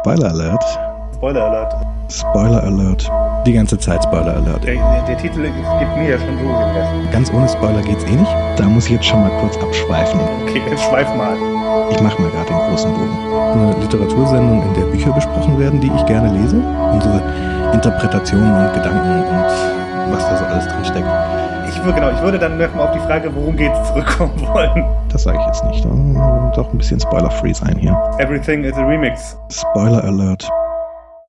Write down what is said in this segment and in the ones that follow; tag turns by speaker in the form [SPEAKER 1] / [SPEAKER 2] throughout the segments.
[SPEAKER 1] Spoiler Alert.
[SPEAKER 2] Spoiler Alert.
[SPEAKER 1] Spoiler Alert. Die ganze Zeit Spoiler Alert.
[SPEAKER 2] Der, der, der Titel gibt mir ja schon so den.
[SPEAKER 1] Ganz ohne Spoiler geht's eh nicht. Da muss ich jetzt schon mal kurz abschweifen.
[SPEAKER 2] Okay, jetzt schweif mal.
[SPEAKER 1] Ich mache mal gerade den großen Bogen. Eine Literatursendung, in der Bücher besprochen werden, die ich gerne lese. Unsere Interpretationen und Gedanken und was da so alles drin steckt.
[SPEAKER 2] Ich würde, genau, ich würde dann nochmal auf die Frage, worum geht's, zurückkommen wollen.
[SPEAKER 1] Das sage ich jetzt nicht. Da doch ein bisschen Spoiler-free sein hier.
[SPEAKER 2] Everything is a Remix.
[SPEAKER 1] Spoiler Alert.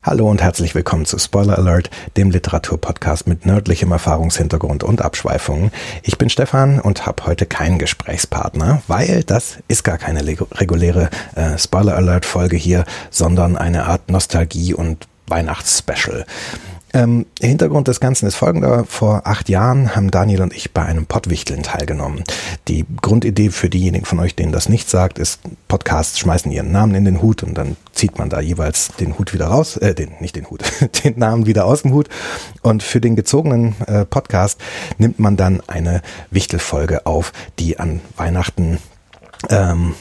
[SPEAKER 1] Hallo und herzlich willkommen zu Spoiler Alert, dem Literaturpodcast mit nördlichem Erfahrungshintergrund und Abschweifungen. Ich bin Stefan und habe heute keinen Gesprächspartner, weil das ist gar keine reguläre äh, Spoiler Alert Folge hier, sondern eine Art Nostalgie und Weihnachtsspecial. Ähm, Hintergrund des Ganzen ist folgender. Vor acht Jahren haben Daniel und ich bei einem Pottwichteln teilgenommen. Die Grundidee für diejenigen von euch, denen das nicht sagt, ist, Podcasts schmeißen ihren Namen in den Hut und dann zieht man da jeweils den Hut wieder raus, äh, den, nicht den Hut, den Namen wieder aus dem Hut. Und für den gezogenen äh, Podcast nimmt man dann eine Wichtelfolge auf, die an Weihnachten ähm,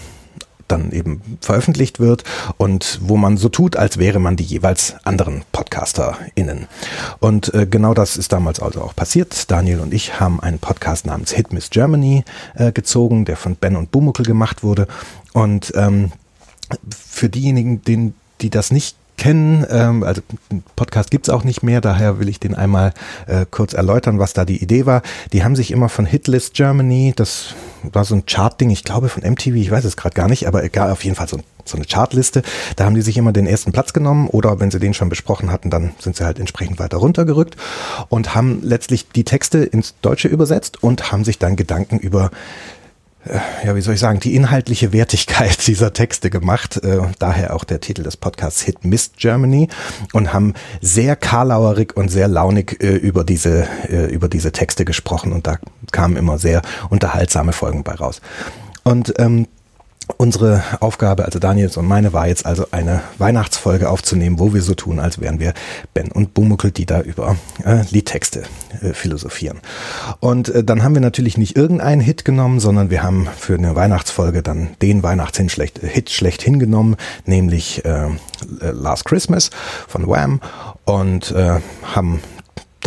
[SPEAKER 1] dann eben veröffentlicht wird und wo man so tut, als wäre man die jeweils anderen PodcasterInnen. Und äh, genau das ist damals also auch passiert. Daniel und ich haben einen Podcast namens Hit Miss Germany äh, gezogen, der von Ben und Bumuckel gemacht wurde. Und ähm, für diejenigen, denen, die das nicht kennen. Ähm, also Podcast gibt's auch nicht mehr, daher will ich den einmal äh, kurz erläutern, was da die Idee war. Die haben sich immer von Hitlist Germany, das war so ein Chartding, ich glaube von MTV, ich weiß es gerade gar nicht, aber egal, auf jeden Fall so, so eine Chartliste. Da haben die sich immer den ersten Platz genommen oder wenn sie den schon besprochen hatten, dann sind sie halt entsprechend weiter runtergerückt und haben letztlich die Texte ins Deutsche übersetzt und haben sich dann Gedanken über ja, wie soll ich sagen, die inhaltliche Wertigkeit dieser Texte gemacht. Äh, daher auch der Titel des Podcasts Hit Mist Germany und haben sehr karlauerig und sehr launig äh, über diese, äh, über diese Texte gesprochen und da kamen immer sehr unterhaltsame Folgen bei raus. Und ähm, Unsere Aufgabe, also Daniels und meine, war jetzt also eine Weihnachtsfolge aufzunehmen, wo wir so tun, als wären wir Ben und Bumuckel, die da über äh, Liedtexte äh, philosophieren. Und äh, dann haben wir natürlich nicht irgendeinen Hit genommen, sondern wir haben für eine Weihnachtsfolge dann den Weihnachtshit schlecht, Hit schlecht hingenommen, nämlich äh, Last Christmas von Wham und äh, haben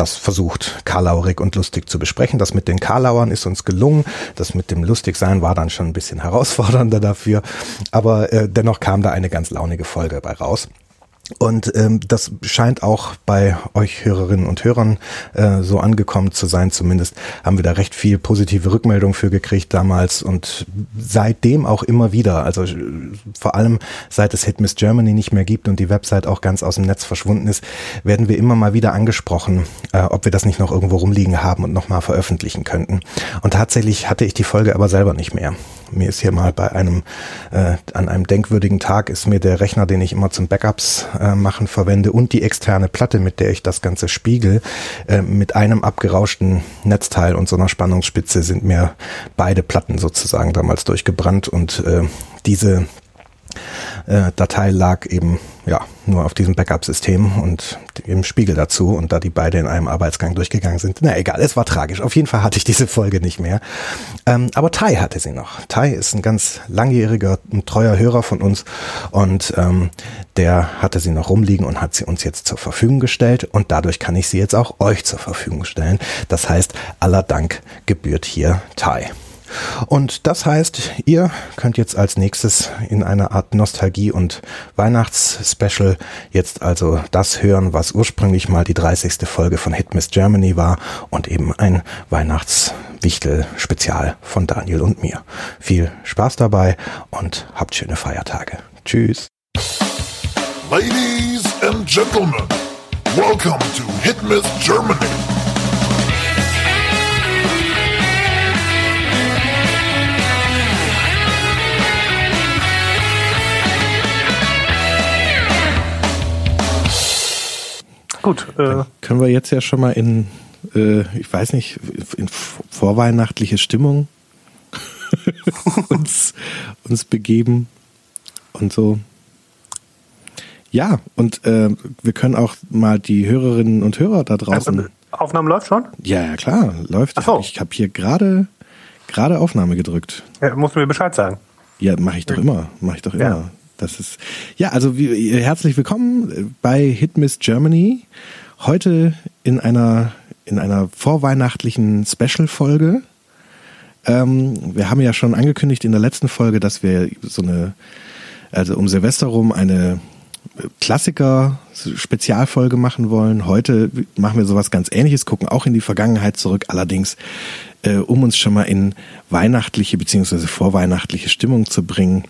[SPEAKER 1] das versucht, karlauerig und lustig zu besprechen. Das mit den Karlauern ist uns gelungen. Das mit dem Lustigsein war dann schon ein bisschen herausfordernder dafür. Aber äh, dennoch kam da eine ganz launige Folge bei raus. Und ähm, das scheint auch bei euch Hörerinnen und Hörern äh, so angekommen zu sein. Zumindest haben wir da recht viel positive Rückmeldung für gekriegt damals und seitdem auch immer wieder. Also äh, vor allem seit es Hit Miss Germany nicht mehr gibt und die Website auch ganz aus dem Netz verschwunden ist, werden wir immer mal wieder angesprochen, äh, ob wir das nicht noch irgendwo rumliegen haben und nochmal veröffentlichen könnten. Und tatsächlich hatte ich die Folge aber selber nicht mehr. Mir ist hier mal bei einem, äh, an einem denkwürdigen Tag ist mir der Rechner, den ich immer zum Backups äh, machen verwende und die externe Platte, mit der ich das Ganze spiegel, äh, mit einem abgerauschten Netzteil und so einer Spannungsspitze sind mir beide Platten sozusagen damals durchgebrannt und äh, diese äh, Datei lag eben ja nur auf diesem Backup-System und im Spiegel dazu und da die beide in einem Arbeitsgang durchgegangen sind. Na egal, es war tragisch. Auf jeden Fall hatte ich diese Folge nicht mehr. Ähm, aber Tai hatte sie noch. Tai ist ein ganz langjähriger und treuer Hörer von uns und ähm, der hatte sie noch rumliegen und hat sie uns jetzt zur Verfügung gestellt und dadurch kann ich sie jetzt auch euch zur Verfügung stellen. Das heißt, aller Dank gebührt hier Tai. Und das heißt, ihr könnt jetzt als nächstes in einer Art Nostalgie- und Weihnachtsspecial jetzt also das hören, was ursprünglich mal die 30. Folge von Hit Miss Germany war und eben ein Weihnachtswichtel-Spezial von Daniel und mir. Viel Spaß dabei und habt schöne Feiertage. Tschüss.
[SPEAKER 3] Ladies and Gentlemen, welcome to Hit Miss Germany.
[SPEAKER 1] Gut. Äh, können wir jetzt ja schon mal in, äh, ich weiß nicht, in vorweihnachtliche Stimmung uns, uns begeben und so. Ja, und äh, wir können auch mal die Hörerinnen und Hörer da draußen. Also,
[SPEAKER 2] Aufnahme läuft schon?
[SPEAKER 1] Ja, ja klar, läuft.
[SPEAKER 2] Ach so.
[SPEAKER 1] Ich habe hier gerade gerade Aufnahme gedrückt.
[SPEAKER 2] Ja, musst du mir Bescheid sagen.
[SPEAKER 1] Ja, mache ich doch immer, mache ich doch immer.
[SPEAKER 2] Ja.
[SPEAKER 1] Das ist ja also wie, herzlich willkommen bei Hitmiss Germany. Heute in einer in einer vorweihnachtlichen Special-Folge. Ähm, wir haben ja schon angekündigt in der letzten Folge, dass wir so eine also um Silvester rum eine Klassiker-Spezialfolge machen wollen. Heute machen wir sowas ganz ähnliches, gucken auch in die Vergangenheit zurück, allerdings äh, um uns schon mal in weihnachtliche beziehungsweise vorweihnachtliche Stimmung zu bringen.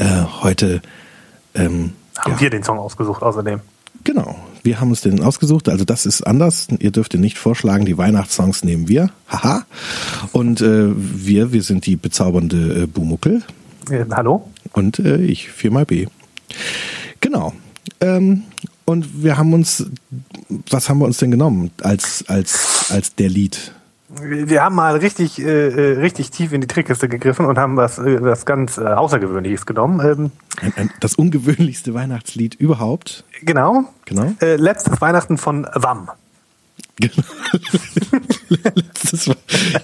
[SPEAKER 1] Äh, heute
[SPEAKER 2] ähm, haben ja. wir den Song ausgesucht außerdem.
[SPEAKER 1] Genau, wir haben uns den ausgesucht. Also das ist anders. Ihr dürft ihn nicht vorschlagen. Die Weihnachtssongs nehmen wir. Haha. Und äh, wir, wir sind die bezaubernde äh, Bumuckel.
[SPEAKER 2] Äh, hallo.
[SPEAKER 1] Und äh, ich, 4xB. Genau. Ähm, und wir haben uns, was haben wir uns denn genommen als, als, als der Lied?
[SPEAKER 2] Wir haben mal richtig, äh, äh, richtig tief in die Trickkiste gegriffen und haben was, äh, was ganz äh, Außergewöhnliches genommen. Ähm,
[SPEAKER 1] das ungewöhnlichste Weihnachtslied überhaupt.
[SPEAKER 2] Genau.
[SPEAKER 1] Genau.
[SPEAKER 2] Äh, letztes Weihnachten von Wam.
[SPEAKER 1] Genau. Letztes,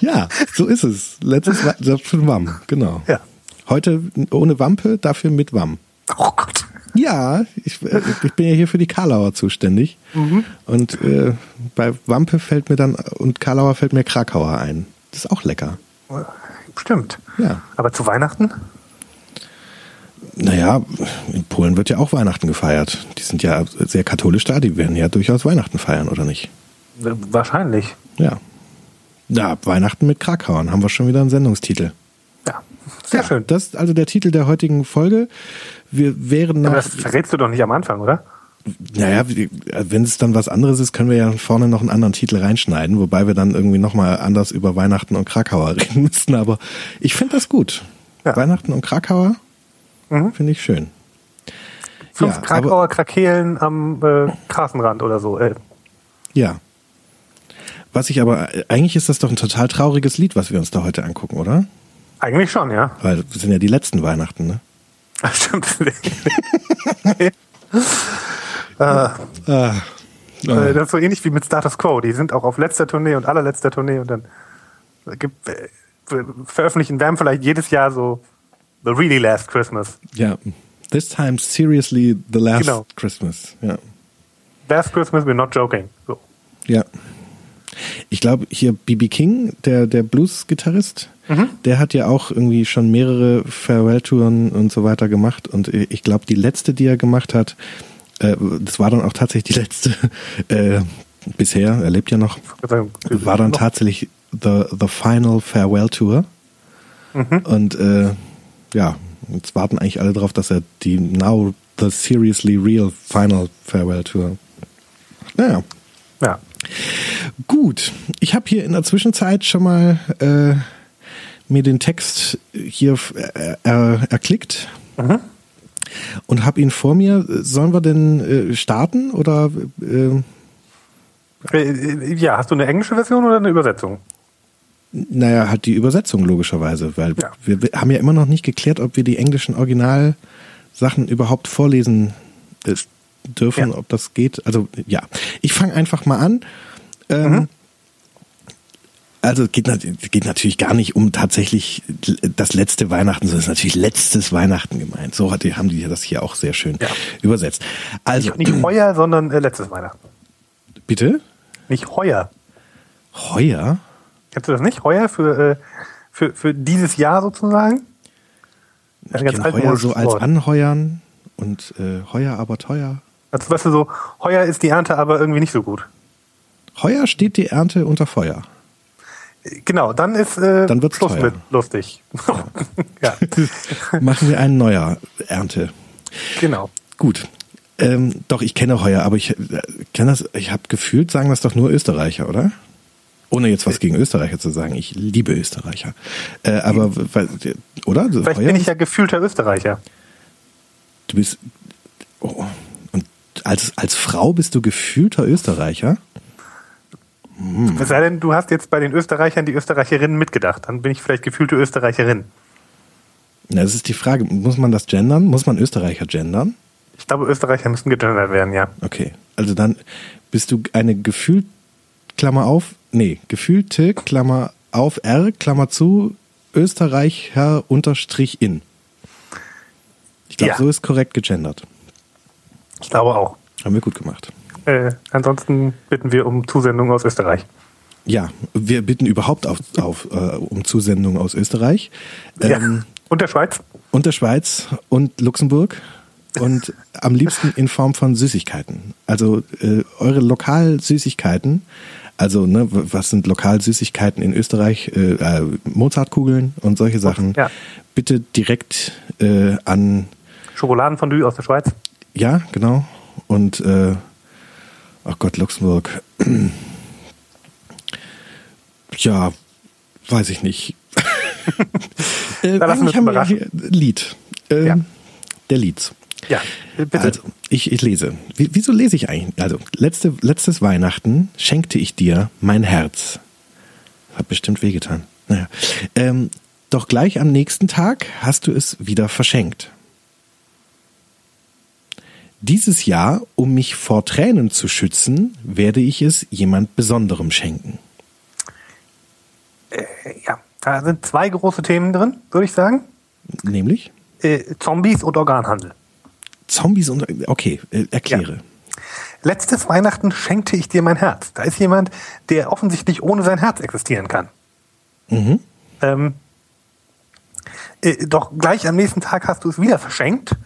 [SPEAKER 1] ja, so ist es. Letztes Weihnachten von Wam, genau.
[SPEAKER 2] Ja.
[SPEAKER 1] Heute ohne Wampe, dafür mit Wam.
[SPEAKER 2] Oh Gott.
[SPEAKER 1] Ja, ich, äh, ich bin ja hier für die Karlauer zuständig. Mhm. Und äh, bei Wampe fällt mir dann und Karlauer fällt mir Krakauer ein. Das ist auch lecker.
[SPEAKER 2] Stimmt.
[SPEAKER 1] Ja.
[SPEAKER 2] Aber zu Weihnachten?
[SPEAKER 1] Naja, in Polen wird ja auch Weihnachten gefeiert. Die sind ja sehr katholisch da, die werden ja durchaus Weihnachten feiern, oder nicht?
[SPEAKER 2] Wahrscheinlich.
[SPEAKER 1] Ja. Ja, Weihnachten mit Krakauern haben wir schon wieder einen Sendungstitel.
[SPEAKER 2] Ja, sehr ja, schön.
[SPEAKER 1] Das ist also der Titel der heutigen Folge. Wir wären nach.
[SPEAKER 2] Aber das verrätst du doch nicht am Anfang, oder?
[SPEAKER 1] Naja, wenn es dann was anderes ist, können wir ja vorne noch einen anderen Titel reinschneiden, wobei wir dann irgendwie nochmal anders über Weihnachten und Krakauer reden müssten. Aber ich finde das gut. Ja. Weihnachten und Krakauer mhm. finde ich schön.
[SPEAKER 2] Fünf ja, Krakauer Krakelen am äh, Straßenrand oder so. Äh.
[SPEAKER 1] Ja. Was ich aber, eigentlich ist das doch ein total trauriges Lied, was wir uns da heute angucken, oder?
[SPEAKER 2] Eigentlich schon, ja.
[SPEAKER 1] Weil das sind ja die letzten Weihnachten, ne?
[SPEAKER 2] Ach, stimmt. äh, ah, ah. Das ist so ähnlich wie mit Status Quo. Die sind auch auf letzter Tournee und allerletzter Tournee und dann gibt, äh, veröffentlichen Wham vielleicht jedes Jahr so The Really Last Christmas.
[SPEAKER 1] Ja, this time seriously the last genau. Christmas. Ja.
[SPEAKER 2] Last Christmas, we're not joking. So.
[SPEAKER 1] Ja. Ich glaube, hier BB King, der, der Blues-Gitarrist, mhm. der hat ja auch irgendwie schon mehrere Farewell-Touren und so weiter gemacht. Und ich glaube, die letzte, die er gemacht hat, äh, das war dann auch tatsächlich die letzte äh, bisher, er lebt ja noch, war dann tatsächlich The, the Final Farewell Tour. Mhm. Und äh, ja, jetzt warten eigentlich alle darauf, dass er die Now the Seriously Real Final Farewell Tour. Naja. Gut, ich habe hier in der Zwischenzeit schon mal äh, mir den Text hier äh, er, erklickt mhm. und habe ihn vor mir. Sollen wir denn äh, starten oder?
[SPEAKER 2] Äh, äh, ja, hast du eine englische Version oder eine Übersetzung?
[SPEAKER 1] Naja, hat die Übersetzung logischerweise, weil ja. wir, wir, haben ja immer noch nicht geklärt, ob wir die englischen Originalsachen überhaupt vorlesen äh, dürfen, ja. ob das geht. Also ja, ich fange einfach mal an. Ähm, mhm. Also es geht, geht, natürlich gar nicht um tatsächlich das letzte Weihnachten, sondern es ist natürlich letztes Weihnachten gemeint. So hat, haben die das hier auch sehr schön ja. übersetzt. Also
[SPEAKER 2] nicht, nicht heuer, sondern äh, letztes Weihnachten.
[SPEAKER 1] Bitte?
[SPEAKER 2] Nicht heuer.
[SPEAKER 1] Heuer?
[SPEAKER 2] Kennst du das nicht? Heuer für, äh, für, für dieses Jahr sozusagen?
[SPEAKER 1] Ich ganz heuer so als Anheuern und äh, heuer aber teuer.
[SPEAKER 2] Also weißt du so, heuer ist die Ernte aber irgendwie nicht so gut.
[SPEAKER 1] Heuer steht die Ernte unter Feuer.
[SPEAKER 2] Genau, dann ist äh,
[SPEAKER 1] dann wird's
[SPEAKER 2] Schluss
[SPEAKER 1] teuer.
[SPEAKER 2] mit lustig.
[SPEAKER 1] Ja. Machen wir eine neue Ernte.
[SPEAKER 2] Genau.
[SPEAKER 1] Gut. Ähm, doch, ich kenne Heuer, aber ich äh, kenne das, ich habe gefühlt, sagen das doch nur Österreicher, oder? Ohne jetzt was gegen Österreicher zu sagen. Ich liebe Österreicher. Äh, aber, weil, oder?
[SPEAKER 2] Vielleicht Heuer bin ich ja gefühlter Österreicher.
[SPEAKER 1] Du bist, oh, als, als Frau bist du gefühlter Österreicher?
[SPEAKER 2] Hm. Es sei denn, du hast jetzt bei den Österreichern die Österreicherinnen mitgedacht. Dann bin ich vielleicht gefühlte Österreicherin.
[SPEAKER 1] Na, das ist die Frage. Muss man das gendern? Muss man Österreicher gendern?
[SPEAKER 2] Ich glaube, Österreicher müssen gegendert werden, ja.
[SPEAKER 1] Okay. Also dann bist du eine gefühlt, Klammer auf, nee, gefühlte, Klammer auf, R, Klammer zu, Österreicher unterstrich in. Ich glaube,
[SPEAKER 2] Ja.
[SPEAKER 1] so ist korrekt gegendert.
[SPEAKER 2] Ich glaube auch.
[SPEAKER 1] Haben wir gut gemacht.
[SPEAKER 2] Äh, ansonsten bitten wir um Zusendung aus Österreich.
[SPEAKER 1] Ja, wir bitten überhaupt auf, auf, äh, um Zusendungen aus Österreich ähm,
[SPEAKER 2] ja. Und der Schweiz?
[SPEAKER 1] und der Schweiz und Luxemburg und am liebsten in Form von Süßigkeiten. Also äh, eure Lokalsüßigkeiten, also ne, was sind Lokalsüßigkeiten in Österreich? Äh, äh, Mozartkugeln und solche Sachen.
[SPEAKER 2] Ja.
[SPEAKER 1] Bitte direkt äh, an
[SPEAKER 2] Schokoladenfondue aus der Schweiz?
[SPEAKER 1] Ja, genau. Und, äh, ach Gott, Luxemburg. ja, weiß ich nicht. äh,
[SPEAKER 2] Da lassen wir
[SPEAKER 1] haben
[SPEAKER 2] uns
[SPEAKER 1] wir hier Lied. Äh,
[SPEAKER 2] Ja.
[SPEAKER 1] Der Lied.
[SPEAKER 2] Ja, bitte.
[SPEAKER 1] Also, ich, ich lese. Wie, wieso lese ich eigentlich? Also, letzte, letztes Weihnachten schenkte ich dir mein Herz. Hat bestimmt wehgetan. Naja. Ähm, doch gleich am nächsten Tag hast du es wieder verschenkt. Dieses Jahr, um mich vor Tränen zu schützen, werde ich es jemand Besonderem schenken.
[SPEAKER 2] ja, da sind zwei große Themen drin, würde ich sagen.
[SPEAKER 1] Nämlich
[SPEAKER 2] Äh, Zombies und Organhandel.
[SPEAKER 1] Zombies und. Okay, äh, erkläre.
[SPEAKER 2] Letztes Weihnachten schenkte ich dir mein Herz. Da ist jemand, der offensichtlich ohne sein Herz existieren kann.
[SPEAKER 1] Mhm.
[SPEAKER 2] Ähm, äh, doch gleich am nächsten Tag hast du es wieder verschenkt.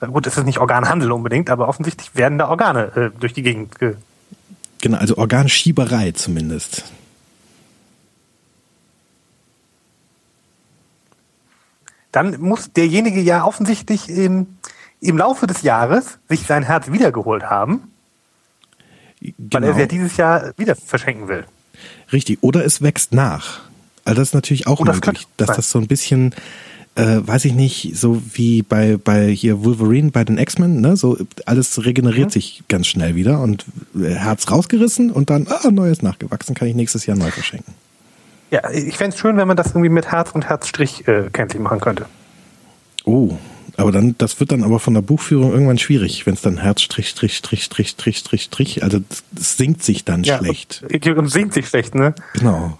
[SPEAKER 2] Gut, es ist nicht Organhandel unbedingt, aber offensichtlich werden da Organe äh, durch die Gegend ge
[SPEAKER 1] Genau, also Organschieberei zumindest.
[SPEAKER 2] Dann muss derjenige ja offensichtlich im, im Laufe des Jahres sich sein Herz wiedergeholt haben, weil
[SPEAKER 1] Genau.
[SPEAKER 2] er es ja dieses Jahr wieder verschenken will.
[SPEAKER 1] Richtig, oder es wächst nach. Also das ist natürlich auch
[SPEAKER 2] das
[SPEAKER 1] möglich,
[SPEAKER 2] könnte
[SPEAKER 1] dass das so ein bisschen, äh, weiß ich nicht, so wie bei, bei hier Wolverine bei den X-Men, ne? So alles regeneriert
[SPEAKER 2] Mhm.
[SPEAKER 1] sich ganz schnell wieder und äh, Herz rausgerissen und dann, ah, neues nachgewachsen, kann ich nächstes Jahr neu verschenken.
[SPEAKER 2] Ja, ich fänd's schön, wenn man das irgendwie mit Herz und Herzstrich äh, kenntlich machen könnte.
[SPEAKER 1] Oh, aber dann, das wird dann aber von der Buchführung irgendwann schwierig, wenn es dann Herz, Strich, Strich, Strich, Strich, Strich, Strich, Strich, also es singt sich dann schlecht.
[SPEAKER 2] Und, singt sich schlecht, ne?
[SPEAKER 1] Genau.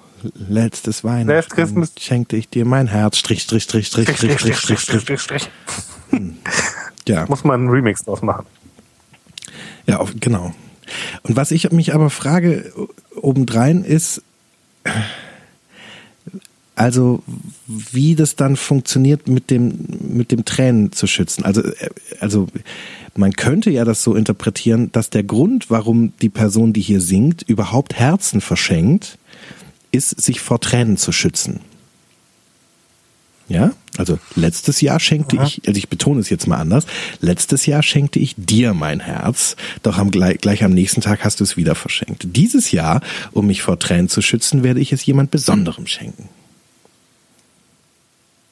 [SPEAKER 1] Letztes Weihnachten
[SPEAKER 2] Last Christmas.
[SPEAKER 1] schenkte ich dir mein Herz, Strich, Strich, Strich, Strich, Strich, Strich, Strich, Strich.
[SPEAKER 2] Strich.
[SPEAKER 1] Ja.
[SPEAKER 2] Muss man einen Remix draus machen.
[SPEAKER 1] Ja, auf, genau. Und was ich mich aber frage obendrein ist, also wie das dann funktioniert mit dem mit dem Tränen zu schützen. Also äh, also man könnte ja das so interpretieren, dass der Grund, warum die Person, die hier singt, überhaupt Herzen verschenkt, ist, sich vor Tränen zu schützen. Ja, also letztes Jahr schenkte ich, also ich betone es jetzt mal anders, letztes Jahr schenkte ich dir mein Herz, doch am, gleich, gleich am nächsten Tag hast du es wieder verschenkt. Dieses Jahr, um mich vor Tränen zu schützen, werde ich es jemand Besonderem schenken.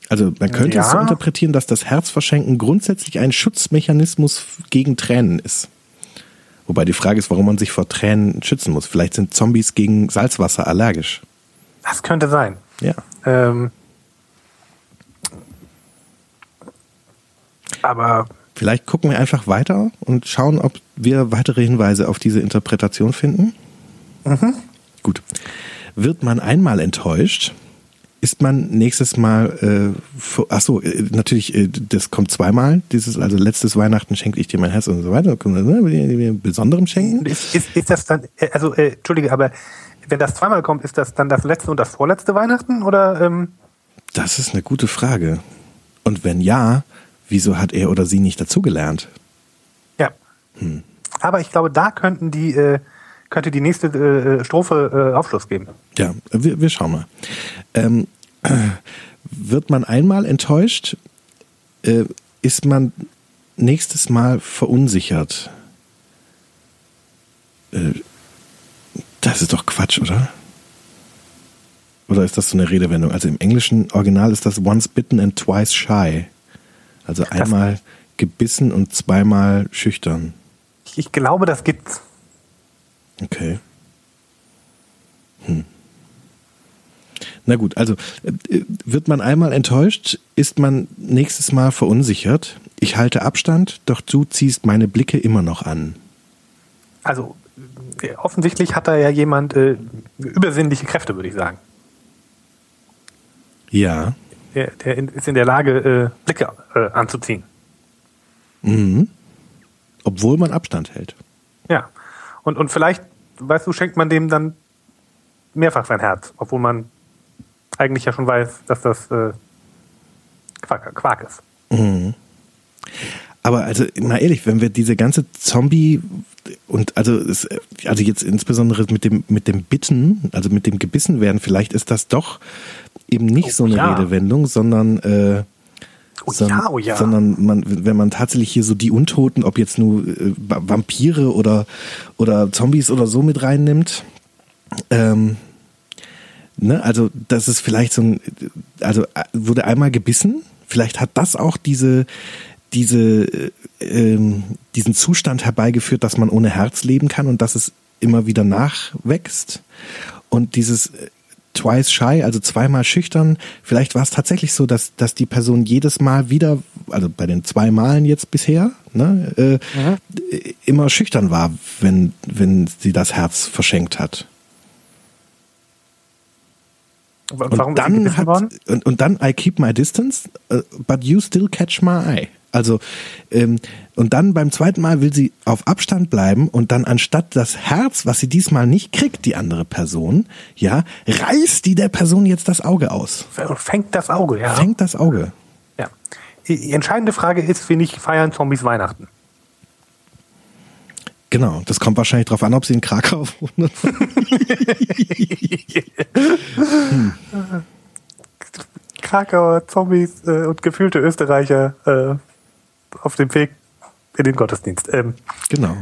[SPEAKER 1] Also man könnte es so
[SPEAKER 2] Ja.
[SPEAKER 1] interpretieren, dass das Herzverschenken grundsätzlich ein Schutzmechanismus gegen Tränen ist. Wobei die Frage ist, warum man sich vor Tränen schützen muss. Vielleicht sind Zombies gegen Salzwasser allergisch.
[SPEAKER 2] Das könnte sein.
[SPEAKER 1] Ja.
[SPEAKER 2] Ähm, aber
[SPEAKER 1] Vielleicht gucken wir einfach weiter und schauen, ob wir weitere Hinweise auf diese Interpretation finden. Gut. Wird man einmal enttäuscht, ist man nächstes Mal, äh, ach so, äh, natürlich, äh, das kommt zweimal. Dieses, also letztes Weihnachten schenkte ich dir mein Herz und so weiter. Äh, Besonderem schenken?
[SPEAKER 2] ist, ist, ist das dann, äh, also, äh, Entschuldige, aber wenn das zweimal kommt, ist das dann das letzte und das vorletzte Weihnachten? Oder, ähm,
[SPEAKER 1] Das ist eine gute Frage. Und wenn ja, wieso hat er oder sie nicht dazugelernt?
[SPEAKER 2] ja. Aber ich glaube, da könnten die, äh, könnte die nächste äh, Strophe äh, Aufschluss geben.
[SPEAKER 1] Ja, wir, wir schauen mal. Ähm, äh, wird man einmal enttäuscht, äh, ist man nächstes Mal verunsichert. Äh, das ist doch Quatsch, oder? Oder ist das so eine Redewendung? Also im englischen Original ist das once bitten and twice shy. Also einmal gebissen und zweimal schüchtern.
[SPEAKER 2] Ich, ich glaube, das gibt's.
[SPEAKER 1] Okay. Hm. Na gut, also äh, wird man einmal enttäuscht, ist man nächstes Mal verunsichert. Ich halte Abstand, doch du ziehst meine Blicke immer noch an.
[SPEAKER 2] Also, äh, offensichtlich hat da ja jemand äh, übersinnliche Kräfte, würde ich sagen.
[SPEAKER 1] Ja,
[SPEAKER 2] Der, der ist in der Lage, äh, Blicke äh, anzuziehen.
[SPEAKER 1] Obwohl man Abstand hält.
[SPEAKER 2] Und, und vielleicht, weißt du, schenkt man dem dann mehrfach sein Herz, obwohl man eigentlich ja schon weiß, dass das äh, Quark, Quark ist.
[SPEAKER 1] Aber also, mal ehrlich, wenn wir diese ganze Zombie und also es, also jetzt insbesondere mit dem mit dem Bitten, also mit dem gebissen werden, vielleicht ist das doch eben nicht so eine
[SPEAKER 2] ja.
[SPEAKER 1] Redewendung, sondern äh,
[SPEAKER 2] Oh ja, oh ja.
[SPEAKER 1] sondern man, wenn man tatsächlich hier so die Untoten, ob jetzt nur äh, Va- Vampire oder oder Zombies oder so mit reinnimmt, ähm, ne, also das ist vielleicht so ein, also äh, wurde einmal gebissen, vielleicht hat das auch diese diese äh, ähm, diesen Zustand herbeigeführt, dass man ohne Herz leben kann und dass es immer wieder nachwächst und dieses äh, twice shy, also zweimal schüchtern, vielleicht war es tatsächlich so, dass dass die Person jedes Mal wieder, also bei den zwei Malen jetzt bisher, ne, äh, äh, immer schüchtern war, wenn wenn sie das Herz verschenkt hat.
[SPEAKER 2] Und
[SPEAKER 1] Und dann hat und, und dann I keep my distance, uh, but you still catch my eye. Also ähm, und dann beim zweiten Mal will sie auf Abstand bleiben und dann anstatt das Herz, was sie diesmal nicht kriegt, die andere Person, ja, reißt die der Person jetzt das Auge aus,
[SPEAKER 2] Und fängt das Auge, ja.
[SPEAKER 1] fängt das Auge.
[SPEAKER 2] ja. Die entscheidende Frage ist, finde ich, feiern Zombies Weihnachten?
[SPEAKER 1] Genau, das kommt wahrscheinlich darauf an, ob sie in Krakau wohnen.
[SPEAKER 2] Krakauer Zombies äh, und gefühlte Österreicher äh, auf dem Weg in den Gottesdienst. Ähm,
[SPEAKER 1] Genau.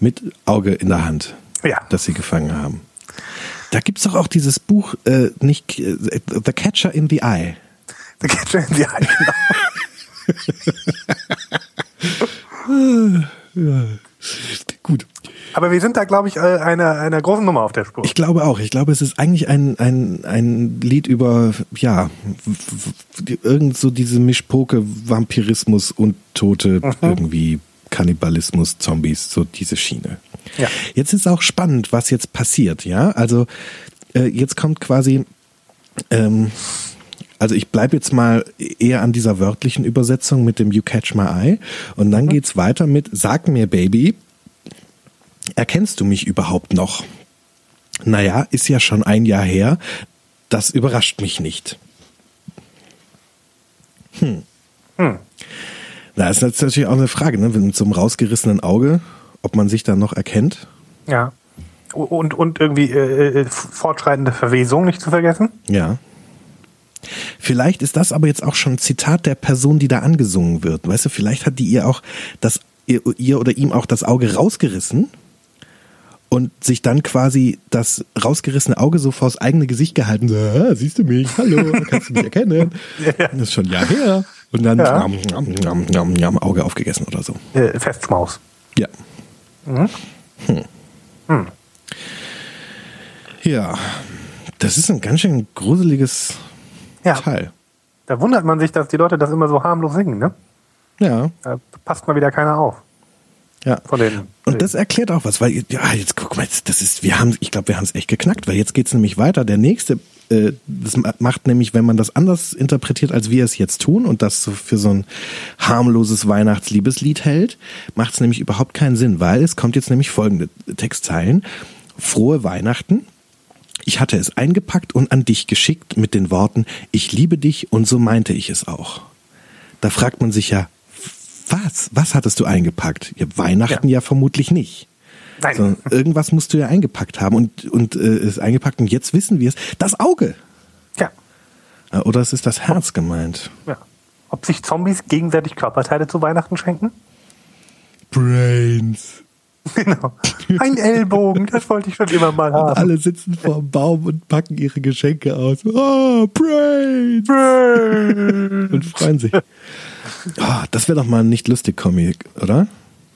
[SPEAKER 1] Mit Auge in der Hand,
[SPEAKER 2] ja.
[SPEAKER 1] das sie gefangen haben. Da gibt's doch auch dieses Buch, äh, nicht äh, The Catcher in the Eye.
[SPEAKER 2] The Catcher in the Eye, genau.
[SPEAKER 1] Gut.
[SPEAKER 2] Aber wir sind da, glaube ich, äh, einer, einer großen Nummer auf der Spur.
[SPEAKER 1] Ich glaube auch. Ich glaube, es ist eigentlich ein, ein, ein Lied über, ja, irgend so diese Mischpoke, Vampirismus und Tote, irgendwie Kannibalismus, Zombies, so diese Schiene.
[SPEAKER 2] Ja.
[SPEAKER 1] Jetzt ist auch spannend, was jetzt passiert, ja. Also äh, jetzt kommt quasi, ähm, also ich bleibe jetzt mal eher an dieser wörtlichen Übersetzung mit dem You Catch My Eye und dann geht's weiter mit Sag mir, Baby, erkennst du mich überhaupt noch? Naja, ist ja schon ein Jahr her. Das überrascht mich nicht. Hm.
[SPEAKER 2] Hm.
[SPEAKER 1] Na, ist natürlich auch eine Frage, ne? Mit so einem rausgerissenen Auge, ob man sich da noch erkennt.
[SPEAKER 2] Ja. Und, und irgendwie äh, äh, fortschreitende Verwesung nicht zu vergessen.
[SPEAKER 1] Ja. Vielleicht ist das aber jetzt auch schon ein Zitat der Person, die da angesungen wird. Weißt du, vielleicht hat die ihr auch das, ihr, ihr oder ihm auch das Auge rausgerissen und sich dann quasi das rausgerissene Auge so vors eigene Gesicht gehalten. So, ah, siehst du mich? Hallo, kannst du mich erkennen?
[SPEAKER 2] Ja.
[SPEAKER 1] Das ist schon ein Jahr her. Und dann
[SPEAKER 2] Ja.
[SPEAKER 1] njam, njam, njam, njam, Auge aufgegessen oder so.
[SPEAKER 2] Äh, Festschmaus.
[SPEAKER 1] Ja. Hm. Ja, das ist ein ganz schön gruseliges
[SPEAKER 2] Ja.
[SPEAKER 1] Teil.
[SPEAKER 2] Da wundert man sich, dass die Leute das immer so harmlos singen, ne?
[SPEAKER 1] Ja,
[SPEAKER 2] Da passt mal wieder keiner auf.
[SPEAKER 1] Ja.
[SPEAKER 2] Von den,
[SPEAKER 1] Und das erklärt auch was, weil ja jetzt guck mal, jetzt, das ist, wir haben, ich glaube, wir haben es echt geknackt, weil jetzt geht's nämlich weiter. Der nächste, äh, das ma- macht nämlich, wenn man das anders interpretiert, als wir es jetzt tun und das so für so ein harmloses Weihnachtsliebeslied hält, macht es nämlich überhaupt keinen Sinn, weil es kommt jetzt nämlich folgende Textzeilen: Frohe Weihnachten. Ich hatte es eingepackt und an dich geschickt mit den Worten: Ich liebe dich und so meinte ich es auch. Da fragt man sich ja, was? Was hattest du eingepackt? Ja, Weihnachten ja, vermutlich nicht.
[SPEAKER 2] Nein.
[SPEAKER 1] Sondern irgendwas musst du ja eingepackt haben und, und äh, ist eingepackt und jetzt wissen wir es. Das Auge.
[SPEAKER 2] Ja.
[SPEAKER 1] Äh, Oder es ist das Herz gemeint.
[SPEAKER 2] ja. Ob sich Zombies gegenseitig Körperteile zu Weihnachten schenken?
[SPEAKER 1] Brains.
[SPEAKER 2] Genau. Ein Ellbogen, das wollte ich schon immer mal haben.
[SPEAKER 1] Alle sitzen vor dem Baum und packen ihre Geschenke aus. Oh, Brains. Und freuen sich. Oh, das wäre doch mal ein nicht lustig Comic, oder?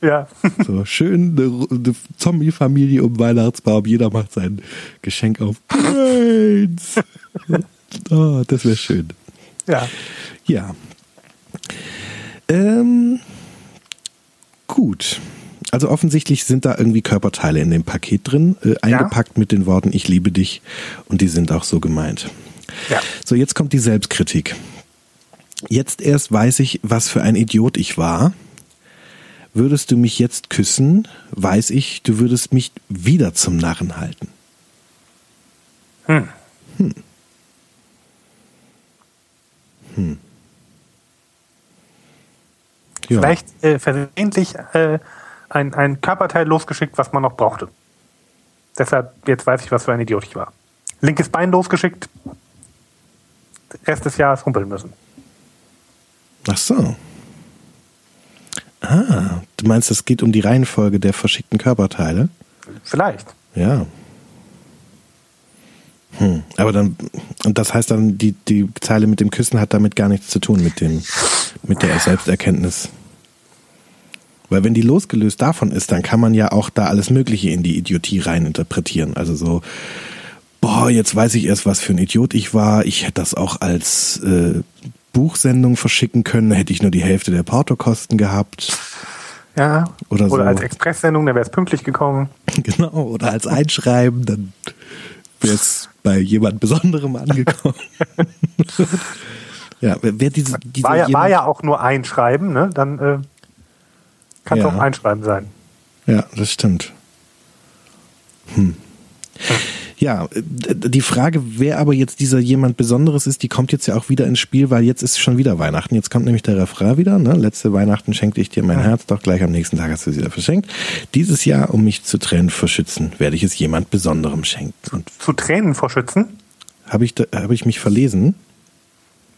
[SPEAKER 2] Ja.
[SPEAKER 1] So schön eine, eine Zombie-Familie um Weihnachtsbaum. Jeder macht sein Geschenk auf. Brains. Oh, das wäre schön.
[SPEAKER 2] Ja.
[SPEAKER 1] Ja. Ähm, gut. Also offensichtlich sind da irgendwie Körperteile in dem Paket drin, äh, eingepackt mit den Worten Ich liebe dich und die sind auch so gemeint.
[SPEAKER 2] Ja.
[SPEAKER 1] So, jetzt kommt die Selbstkritik. Jetzt erst weiß ich, was für ein Idiot ich war. würdest du mich jetzt küssen, weiß ich, du würdest mich wieder zum Narren halten.
[SPEAKER 2] Hm.
[SPEAKER 1] Hm. Hm. Ja.
[SPEAKER 2] Vielleicht äh, versehentlich äh, ein, ein Körperteil losgeschickt, was man noch brauchte. Deshalb, jetzt weiß ich, was für ein Idiot ich war. Linkes Bein losgeschickt, Rest des Jahres humpeln müssen.
[SPEAKER 1] Ach so. Ah, du meinst, es geht um die Reihenfolge der verschickten Körperteile?
[SPEAKER 2] Vielleicht.
[SPEAKER 1] Ja. Hm. Aber dann, und das heißt dann, die, die Zeile mit dem Küssen hat damit gar nichts zu tun mit dem, mit der Selbsterkenntnis. Weil wenn die losgelöst davon ist, dann kann man ja auch da alles Mögliche in die Idiotie reininterpretieren. Also so, boah, jetzt weiß ich erst, was für ein Idiot ich war. Ich hätte das auch als äh, Buchsendung verschicken können, hätte ich nur die Hälfte der Portokosten gehabt.
[SPEAKER 2] Ja.
[SPEAKER 1] Oder
[SPEAKER 2] Oder
[SPEAKER 1] so.
[SPEAKER 2] als Expresssendung, dann wäre es pünktlich gekommen.
[SPEAKER 1] Genau, oder als Einschreiben, dann wäre es bei jemand Besonderem angekommen. ja, wer diese, diese
[SPEAKER 2] War ja, war ja auch nur Einschreiben, ne? Dann äh, kann es
[SPEAKER 1] Ja.
[SPEAKER 2] auch Einschreiben sein.
[SPEAKER 1] Ja, das stimmt. Hm. Ja, die Frage, wer aber jetzt dieser jemand Besonderes ist, die kommt jetzt ja auch wieder ins Spiel, weil jetzt ist schon wieder Weihnachten. Jetzt kommt nämlich der Refrain wieder. Ne? Letzte Weihnachten schenkte ich dir mein Herz, doch gleich am nächsten Tag hast du es wieder verschenkt. Dieses Jahr, um mich zu Tränen verschützen, werde ich es jemand Besonderem schenken. Und
[SPEAKER 2] Zu Tränen vor Schützen?
[SPEAKER 1] habe ich, da- habe ich mich verlesen?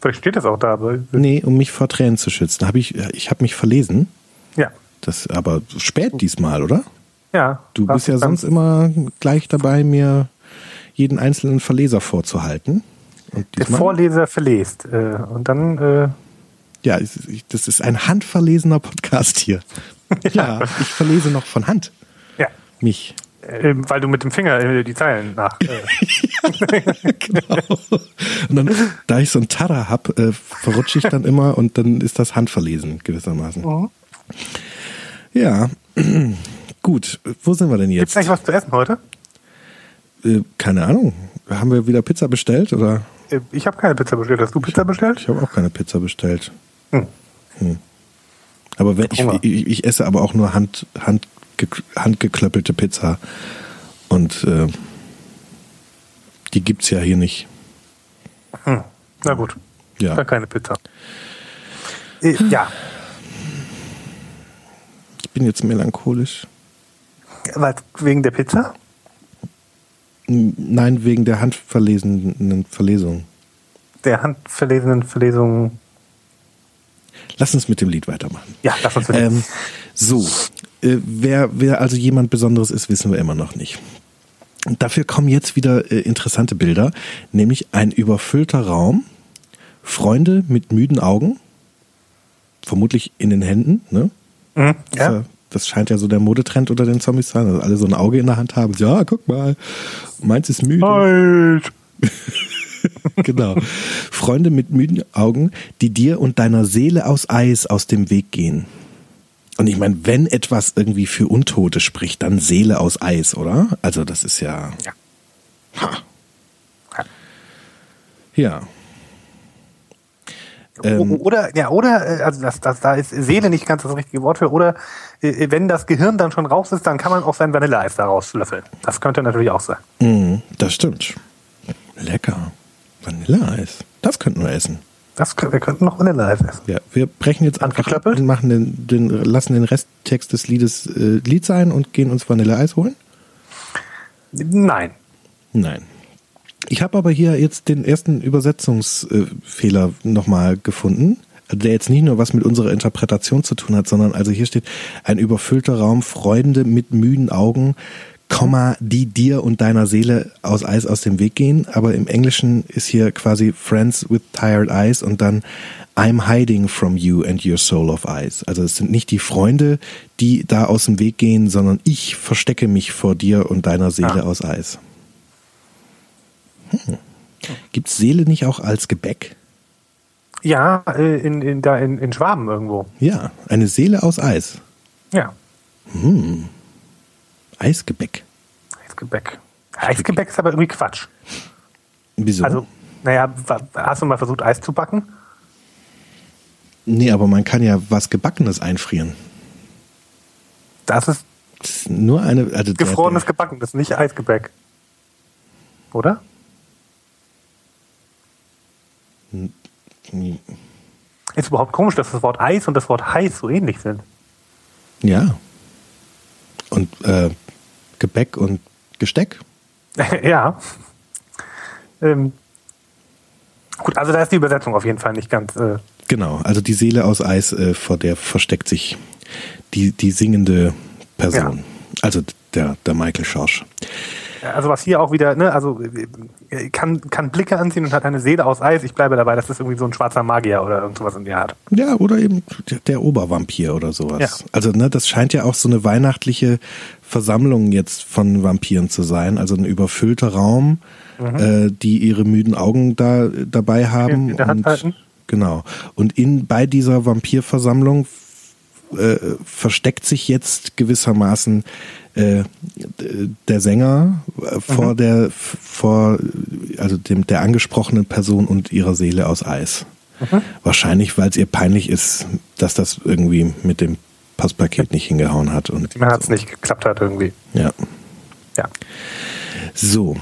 [SPEAKER 2] Vielleicht steht das auch da, aber
[SPEAKER 1] Nee, um mich vor Tränen zu schützen. Habe ich, ich habe mich verlesen.
[SPEAKER 2] ja.
[SPEAKER 1] Das aber spät diesmal, oder?
[SPEAKER 2] Ja.
[SPEAKER 1] Du bist ja sonst immer gleich dabei, mir jeden einzelnen Verleser vorzuhalten.
[SPEAKER 2] Der Vorleser verlest. Äh, und dann, äh,
[SPEAKER 1] ja, ich- das ist ein handverlesener Podcast hier. Ja, ich verlese noch von Hand
[SPEAKER 2] ja.
[SPEAKER 1] mich.
[SPEAKER 2] Äh, weil du mit dem Finger die Zeilen nach. Äh,
[SPEAKER 1] genau. Und dann, da ich so ein Tada hab, äh, verrutsche ich dann immer und dann ist das handverlesen gewissermaßen.
[SPEAKER 2] Mhm.
[SPEAKER 1] Ja, gut. Wo sind wir denn
[SPEAKER 2] Gibt's
[SPEAKER 1] jetzt?
[SPEAKER 2] eigentlich was zu essen heute?
[SPEAKER 1] Äh, keine Ahnung. Haben wir wieder Pizza bestellt oder?
[SPEAKER 2] Äh, ich habe keine Pizza bestellt. Hast du Pizza bestellt?
[SPEAKER 1] Ich habe auch keine Pizza bestellt.
[SPEAKER 2] Hm.
[SPEAKER 1] Hm. Aber wenn, ich, ich, ich esse aber auch nur hand, hand, handgeklöppelte Pizza. Und äh, die gibt's ja hier nicht.
[SPEAKER 2] Hm. Na gut.
[SPEAKER 1] Ja.
[SPEAKER 2] Dann keine Pizza. Äh, ja.
[SPEAKER 1] Ich bin jetzt melancholisch.
[SPEAKER 2] Was, wegen der Pizza?
[SPEAKER 1] Nein, wegen der handverlesenen Verlesung.
[SPEAKER 2] Der handverlesenen Verlesung.
[SPEAKER 1] Lass uns mit dem Lied weitermachen.
[SPEAKER 2] Ja, lass uns bitte.
[SPEAKER 1] Ähm, so, äh, wer, wer also jemand Besonderes ist, wissen wir immer noch nicht. Und dafür kommen jetzt wieder äh, interessante Bilder, nämlich ein überfüllter Raum, Freunde mit müden Augen, vermutlich in den Händen, ne?
[SPEAKER 2] Mhm,
[SPEAKER 1] Das,
[SPEAKER 2] ja.
[SPEAKER 1] ja. das scheint ja so der Modetrend unter den Zombies zu sein, dass alle so ein Auge in der Hand haben. Ja, guck mal, meins ist müde.
[SPEAKER 2] Halt.
[SPEAKER 1] genau. Freunde mit müden Augen, die dir und deiner Seele aus Eis aus dem Weg gehen. Und ich meine, wenn etwas irgendwie für Untote spricht, dann Seele aus Eis, oder? Also das ist ja.
[SPEAKER 2] Ja.
[SPEAKER 1] Ha.
[SPEAKER 2] Ja.
[SPEAKER 1] Ähm,
[SPEAKER 2] oder, ja, oder, äh, also das, das, da ist Seele nicht ganz das richtige Wort für, oder äh, wenn das Gehirn dann schon raus ist, dann kann man auch sein Vanilleeis da rauslöffeln. Das könnte natürlich auch sein.
[SPEAKER 1] Mhm, das stimmt. Lecker. Vanilleeis. Das könnten wir essen.
[SPEAKER 2] Das, wir könnten noch Vanilleeis essen.
[SPEAKER 1] Ja, wir brechen jetzt einfach ab und machen den, den, lassen den Resttext des Liedes äh, Lied sein und gehen uns Vanilleeis holen.
[SPEAKER 2] Nein.
[SPEAKER 1] Nein. Ich habe aber hier jetzt den ersten Übersetzungsfehler nochmal gefunden, der jetzt nicht nur was mit unserer Interpretation zu tun hat, sondern also hier steht ein überfüllter Raum, Freunde mit müden Augen, Komma, die dir und deiner Seele aus Eis aus dem Weg gehen. Aber im Englischen ist hier quasi Friends with tired eyes und dann I'm hiding from you and your soul of ice. Also es sind nicht die Freunde, die da aus dem Weg gehen, sondern ich verstecke mich vor dir und deiner Seele
[SPEAKER 2] Ah.
[SPEAKER 1] aus Eis. Hm. Gibt Seele nicht auch als Gebäck?
[SPEAKER 2] Ja, äh, in, in, da in, in Schwaben irgendwo.
[SPEAKER 1] Ja, eine Seele aus Eis.
[SPEAKER 2] Ja.
[SPEAKER 1] Eisgebäck.
[SPEAKER 2] Eisgebäck. Eisgebäck ist aber irgendwie Quatsch.
[SPEAKER 1] Wieso?
[SPEAKER 2] Also, naja, hast du mal versucht, Eis zu backen?
[SPEAKER 1] nee, aber man kann ja was Gebackenes einfrieren.
[SPEAKER 2] Das ist
[SPEAKER 1] nur eine. Also der-
[SPEAKER 2] gefrorenes
[SPEAKER 1] der,
[SPEAKER 2] Gebacken, das ist nicht Eisgebäck. Oder? Ist überhaupt komisch, dass das Wort Eis und das Wort heiß so ähnlich sind.
[SPEAKER 1] Ja. Und äh, Gebäck und Gesteck.
[SPEAKER 2] ja. Ähm, gut, also da ist die Übersetzung auf jeden Fall nicht ganz. Äh,
[SPEAKER 1] Genau, also die Seele aus Eis, äh, vor der versteckt sich die, die singende Person.
[SPEAKER 2] Ja.
[SPEAKER 1] Also der, der Michael Schorsch.
[SPEAKER 2] Also was hier auch wieder, ne, also äh, kann, kann Blicke anziehen und hat eine Seele aus Eis. Ich bleibe dabei, dass das irgendwie so ein schwarzer Magier oder irgendwas in der Art.
[SPEAKER 1] Ja, oder eben der, Obervampir oder sowas.
[SPEAKER 2] Ja.
[SPEAKER 1] Also, ne, das scheint ja auch so eine weihnachtliche Versammlung jetzt von Vampiren zu sein. Also ein überfüllter Raum, äh, die ihre müden Augen da dabei haben.
[SPEAKER 2] Mhm. In der Hand
[SPEAKER 1] und,
[SPEAKER 2] halten.
[SPEAKER 1] Genau. Und in bei dieser Vampirversammlung äh, versteckt sich jetzt gewissermaßen äh, der Sänger äh,
[SPEAKER 2] Mhm.
[SPEAKER 1] vor der vor also dem der angesprochenen Person und ihrer Seele aus Eis.
[SPEAKER 2] Mhm.
[SPEAKER 1] Wahrscheinlich, weil es ihr peinlich ist, dass das irgendwie mit dem Passpaket nicht hingehauen hat und
[SPEAKER 2] Dem Herz nicht geklappt hat irgendwie.
[SPEAKER 1] ja.
[SPEAKER 2] Ja.
[SPEAKER 1] So.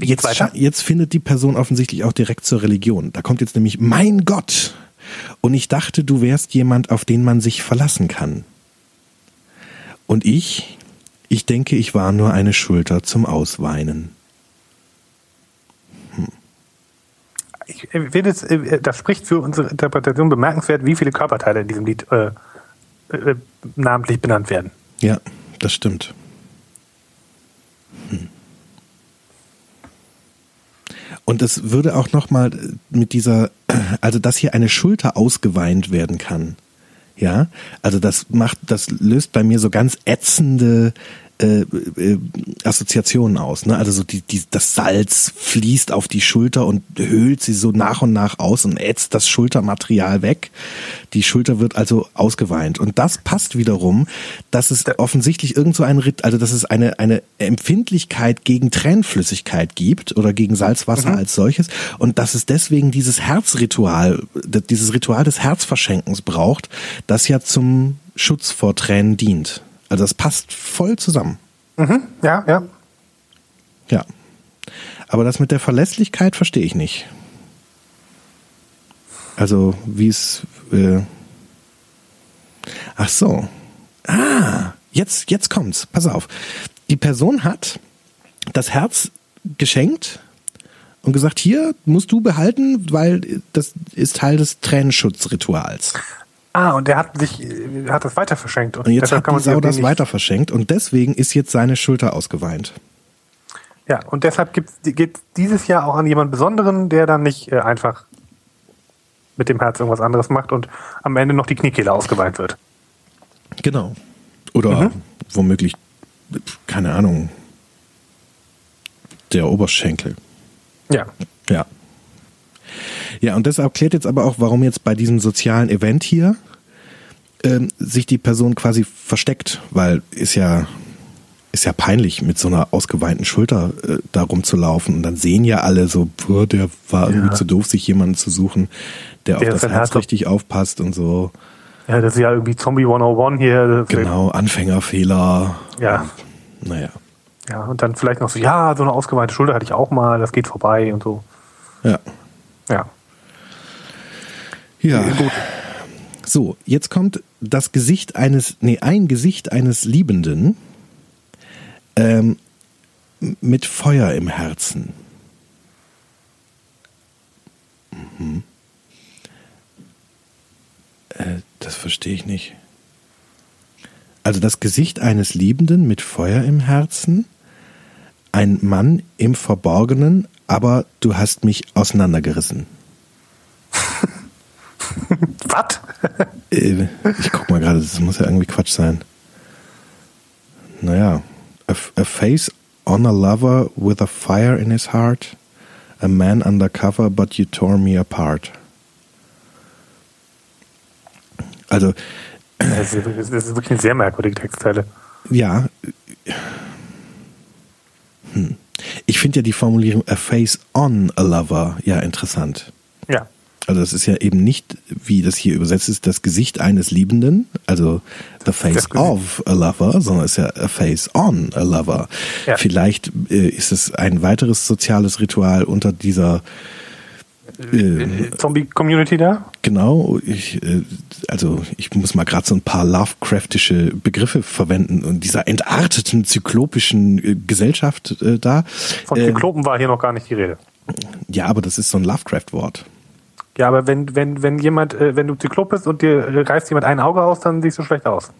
[SPEAKER 1] Jetzt, jetzt findet die Person offensichtlich auch direkt zur Religion. Da kommt jetzt nämlich mein Gott. Und ich dachte, du wärst jemand, auf den man sich verlassen kann. Und ich, ich denke, ich war nur eine Schulter zum Ausweinen.
[SPEAKER 2] Ich äh, finde, es, äh, das spricht für unsere Interpretation bemerkenswert, wie viele Körperteile in diesem Lied äh, äh, namentlich benannt werden.
[SPEAKER 1] Ja, das stimmt. Hm. Und es würde auch noch mal mit dieser, also dass hier eine Schulter ausgeweint werden kann. Ja, also das macht, das löst bei mir so ganz ätzende äh, äh, Assoziationen aus. Ne? Also so die, die, das Salz fließt auf die Schulter und höhlt sie so nach und nach aus und ätzt das Schultermaterial weg. Die Schulter wird also ausgeweint. Und das passt wiederum, dass es offensichtlich irgend so ein Rit, also dass es eine, eine Empfindlichkeit gegen Tränenflüssigkeit gibt oder gegen Salzwasser als solches und dass es deswegen dieses Herzritual, dieses Ritual des Herzverschenkens braucht, das ja zum Schutz vor Tränen dient. Also das passt voll zusammen.
[SPEAKER 2] Ja, ja.
[SPEAKER 1] Ja. Aber das mit der Verlässlichkeit verstehe ich nicht. Also, wie es. Äh Ach so. Ah, jetzt, jetzt kommt's. Pass auf. Die Person hat das Herz geschenkt und gesagt, hier musst du behalten, weil das ist Teil des Tränenschutzrituals.
[SPEAKER 2] Ah, und er hat sich, äh, hat das weiter verschenkt.
[SPEAKER 1] Und jetzt
[SPEAKER 2] deshalb
[SPEAKER 1] hat die Sau das weiter verschenkt und deswegen ist jetzt seine Schulter ausgeweint.
[SPEAKER 2] Ja, und deshalb geht dieses Jahr auch an jemand Besonderen, der dann nicht äh, einfach mit dem Herz irgendwas anderes macht und am Ende noch die Kniekehle ausgeweint wird.
[SPEAKER 1] Genau. Oder womöglich, keine Ahnung, der Oberschenkel.
[SPEAKER 2] Ja.
[SPEAKER 1] Ja. Ja, und das erklärt jetzt aber auch, warum jetzt bei diesem sozialen Event hier ähm, sich die Person quasi versteckt, weil ist ja ist ja peinlich, mit so einer ausgeweinten Schulter äh, da rumzulaufen und dann sehen ja alle so, boah, der war irgendwie
[SPEAKER 2] Ja.
[SPEAKER 1] zu doof, sich jemanden zu suchen, der,
[SPEAKER 2] Der
[SPEAKER 1] auf das Herz
[SPEAKER 2] Herz-
[SPEAKER 1] richtig aufpasst und so.
[SPEAKER 2] Ja, das ist ja irgendwie Zombie 101 hier.
[SPEAKER 1] Genau, Anfängerfehler.
[SPEAKER 2] Ja.
[SPEAKER 1] Naja.
[SPEAKER 2] Ja, und dann vielleicht noch so, ja, so eine ausgeweinte Schulter hatte ich auch mal, das geht vorbei und so.
[SPEAKER 1] Ja.
[SPEAKER 2] Ja.
[SPEAKER 1] Ja. So, jetzt kommt das Gesicht eines, nee, ein Gesicht eines Liebenden ähm, mit Feuer im Herzen. Mhm. Äh, das verstehe ich nicht. Also das Gesicht eines Liebenden mit Feuer im Herzen, ein Mann im Verborgenen, aber du hast mich auseinandergerissen.
[SPEAKER 2] Was?
[SPEAKER 1] Äh, Ich guck mal gerade, das muss ja irgendwie Quatsch sein. Naja. A, a face on a lover with a fire in his heart. A man undercover, but you tore me apart. Also,
[SPEAKER 2] Das ist, das ist wirklich eine sehr merkwürdige Textzeile.
[SPEAKER 1] ja. Hm. Ich finde ja die Formulierung a face on a lover ja interessant.
[SPEAKER 2] Ja.
[SPEAKER 1] Also das ist ja eben nicht, wie das hier übersetzt ist, das Gesicht eines Liebenden, also the face of a lover, sondern es ist ja a face on a lover. Ja. Vielleicht äh, ist es ein weiteres soziales Ritual unter dieser
[SPEAKER 2] äh, äh Zombie-Community da?
[SPEAKER 1] Genau, ich, äh, also ich muss mal gerade so ein paar Lovecraftische Begriffe verwenden und dieser entarteten zyklopischen äh, Gesellschaft äh, da.
[SPEAKER 2] Von Zyklopen war hier noch gar nicht die Rede.
[SPEAKER 1] Ja, aber das ist so ein Lovecraft-Wort.
[SPEAKER 2] Ja, aber wenn, wenn, wenn jemand, äh, wenn du Zyklop bist und dir reißt jemand ein Auge aus, dann siehst du schlecht aus.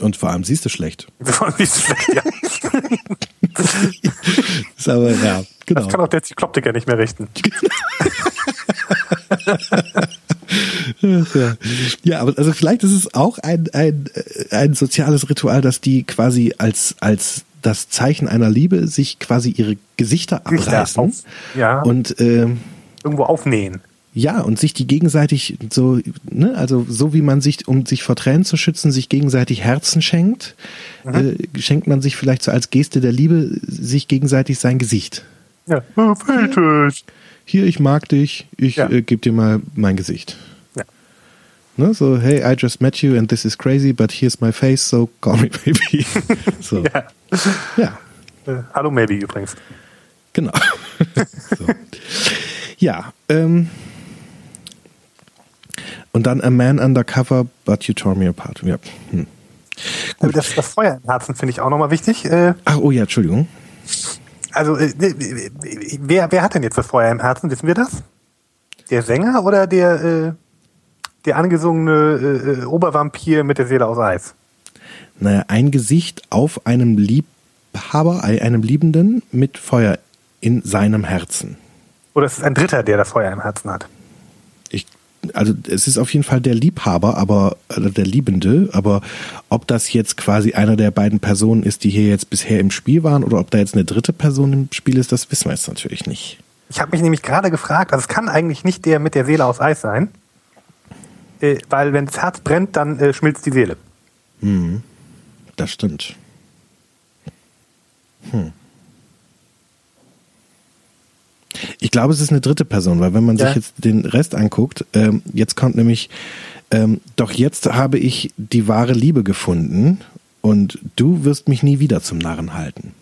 [SPEAKER 1] Und vor allem siehst du schlecht.
[SPEAKER 2] Vor allem siehst du schlecht, ja.
[SPEAKER 1] ist aber, ja,
[SPEAKER 2] genau. Das kann auch der Zykloptiker nicht mehr richten.
[SPEAKER 1] ja. ja, aber also vielleicht ist es auch ein, ein, ein soziales Ritual, dass die quasi als, als das Zeichen einer Liebe sich quasi ihre Gesichter abreißen. Auf,
[SPEAKER 2] ja.
[SPEAKER 1] Und ähm,
[SPEAKER 2] irgendwo aufnähen.
[SPEAKER 1] Ja, und sich die gegenseitig so, ne, also so wie man sich, um sich vor Tränen zu schützen, sich gegenseitig Herzen schenkt, äh, schenkt man sich vielleicht so als Geste der Liebe sich gegenseitig sein Gesicht.
[SPEAKER 2] Ja, oh,
[SPEAKER 1] Hier, ich mag dich, ich ja. äh, gebe dir mal mein Gesicht.
[SPEAKER 2] Ja.
[SPEAKER 1] Ne, so, hey, I just met you and this is crazy, but here's my face, so call me baby. so.
[SPEAKER 2] Ja.
[SPEAKER 1] ja.
[SPEAKER 2] Äh, hallo, maybe übrigens.
[SPEAKER 1] Genau. so. Ja, ähm, und dann A Man Undercover, but you tore me apart. Ja. Hm.
[SPEAKER 2] Gut. Das, das, Feuer im Herzen finde ich auch nochmal wichtig. Äh,
[SPEAKER 1] Ach, oh ja, Entschuldigung.
[SPEAKER 2] Also, äh, wer, wer hat denn jetzt das Feuer im Herzen? Wissen wir das? Der Sänger oder der, äh, der angesungene äh, Obervampir mit der Seele aus Eis?
[SPEAKER 1] Naja, ein Gesicht auf einem Liebhaber, einem Liebenden mit Feuer in seinem Herzen.
[SPEAKER 2] Oder es ist ein Dritter, der das Feuer im Herzen hat?
[SPEAKER 1] Also es ist auf jeden Fall der Liebhaber, aber also der Liebende, aber ob das jetzt quasi einer der beiden Personen ist, die hier jetzt bisher im Spiel waren, oder ob da jetzt eine dritte Person im Spiel ist, das wissen wir jetzt natürlich nicht.
[SPEAKER 2] Ich habe mich nämlich gerade gefragt, also es kann eigentlich nicht der mit der Seele aus Eis sein, äh, weil wenn das Herz brennt, dann äh, schmilzt die Seele.
[SPEAKER 1] Hm, das stimmt. Hm. Ich glaube, es ist eine dritte Person, weil wenn man ja. sich jetzt den Rest anguckt, ähm, jetzt kommt nämlich, ähm, doch jetzt habe ich die wahre Liebe gefunden und du wirst mich nie wieder zum Narren halten.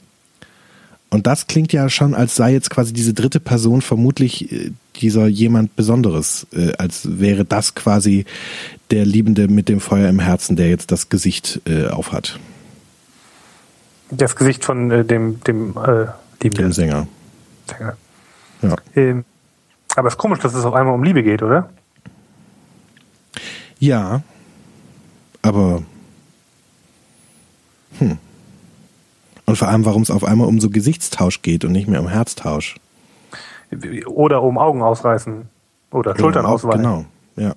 [SPEAKER 1] Und das klingt ja schon, als sei jetzt quasi diese dritte Person vermutlich äh, dieser jemand Besonderes, äh, als wäre das quasi der Liebende mit dem Feuer im Herzen, der jetzt das Gesicht äh, aufhat.
[SPEAKER 2] Das Gesicht von äh, dem, dem äh,
[SPEAKER 1] Liebenden. Dem Sänger.
[SPEAKER 2] Sänger. Ja. Ähm, aber es ist komisch, dass es auf einmal um Liebe geht, oder?
[SPEAKER 1] Ja, aber hm. Und vor allem, warum es auf einmal um so Gesichtstausch geht und nicht mehr um Herztausch.
[SPEAKER 2] Oder um Augen ausreißen. Oder, oder Schultern ausweichen.
[SPEAKER 1] Genau, ja.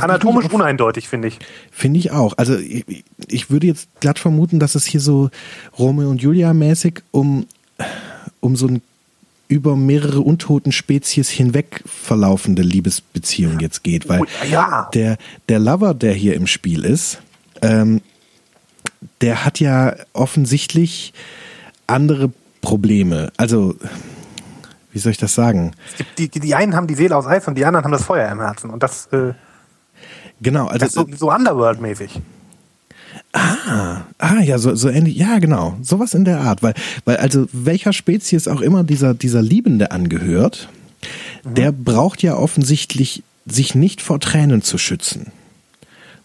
[SPEAKER 2] Anatomisch uneindeutig, finde ich.
[SPEAKER 1] Finde ich auch. Also ich, ich, würde jetzt glatt vermuten, dass es hier so Romeo und Julia mäßig um um so ein über mehrere untoten Spezies hinweg verlaufende Liebesbeziehung jetzt geht, weil
[SPEAKER 2] oh, ja.
[SPEAKER 1] der, der Lover, der hier im Spiel ist, ähm, der hat ja offensichtlich andere Probleme. Also, wie soll ich das sagen?
[SPEAKER 2] Die, die, die einen haben die Seele aus Eis und die anderen haben das Feuer im Herzen. Und das, äh,
[SPEAKER 1] genau, also
[SPEAKER 2] das ist so, so Underworld-mäßig.
[SPEAKER 1] Ah, ah, ja, so, so ähnlich, ja, genau, sowas in der Art, weil, weil also welcher Spezies auch immer dieser, dieser Liebende angehört, mhm. der braucht ja offensichtlich sich nicht vor Tränen zu schützen.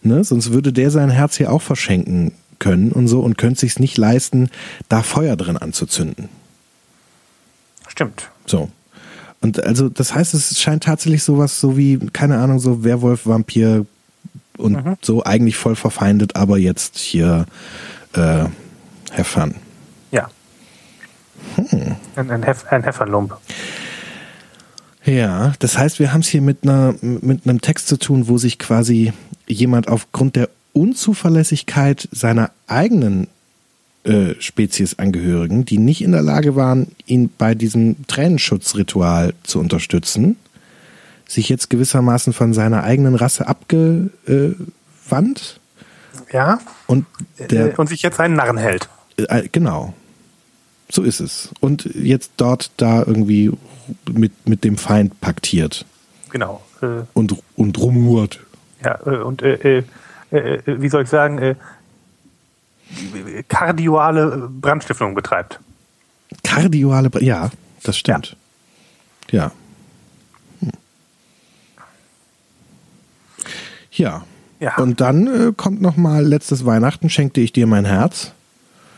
[SPEAKER 1] Ne? Sonst würde der sein Herz hier auch verschenken können und so und könnte sich's nicht leisten, da Feuer drin anzuzünden.
[SPEAKER 2] Stimmt.
[SPEAKER 1] So. Und also, das heißt, es scheint tatsächlich sowas so wie, keine Ahnung, so Werwolf, Vampir, und mhm. so eigentlich voll verfeindet, aber jetzt hier äh, fun.
[SPEAKER 2] Ja. Hm. Ein, ein, Hef, ein Hefferlump.
[SPEAKER 1] Ja, das heißt, wir haben es hier mit, einer, mit einem Text zu tun, wo sich quasi jemand aufgrund der Unzuverlässigkeit seiner eigenen äh, Speziesangehörigen, die nicht in der Lage waren, ihn bei diesem Tränenschutzritual zu unterstützen, sich jetzt gewissermaßen von seiner eigenen Rasse abgewandt.
[SPEAKER 2] Ja.
[SPEAKER 1] Und, der,
[SPEAKER 2] äh, und sich jetzt einen Narren hält.
[SPEAKER 1] Äh, genau. So ist es. Und jetzt dort da irgendwie mit, mit dem Feind paktiert.
[SPEAKER 2] Genau.
[SPEAKER 1] Äh, und, und rumhurt.
[SPEAKER 2] Ja, äh, und äh, äh, äh, wie soll ich sagen, äh, kardioale Brandstiftung betreibt.
[SPEAKER 1] Kardioale, ja, das stimmt. Ja. Ja. Ja. ja. Und dann äh, kommt noch mal letztes Weihnachten schenkte ich dir mein Herz.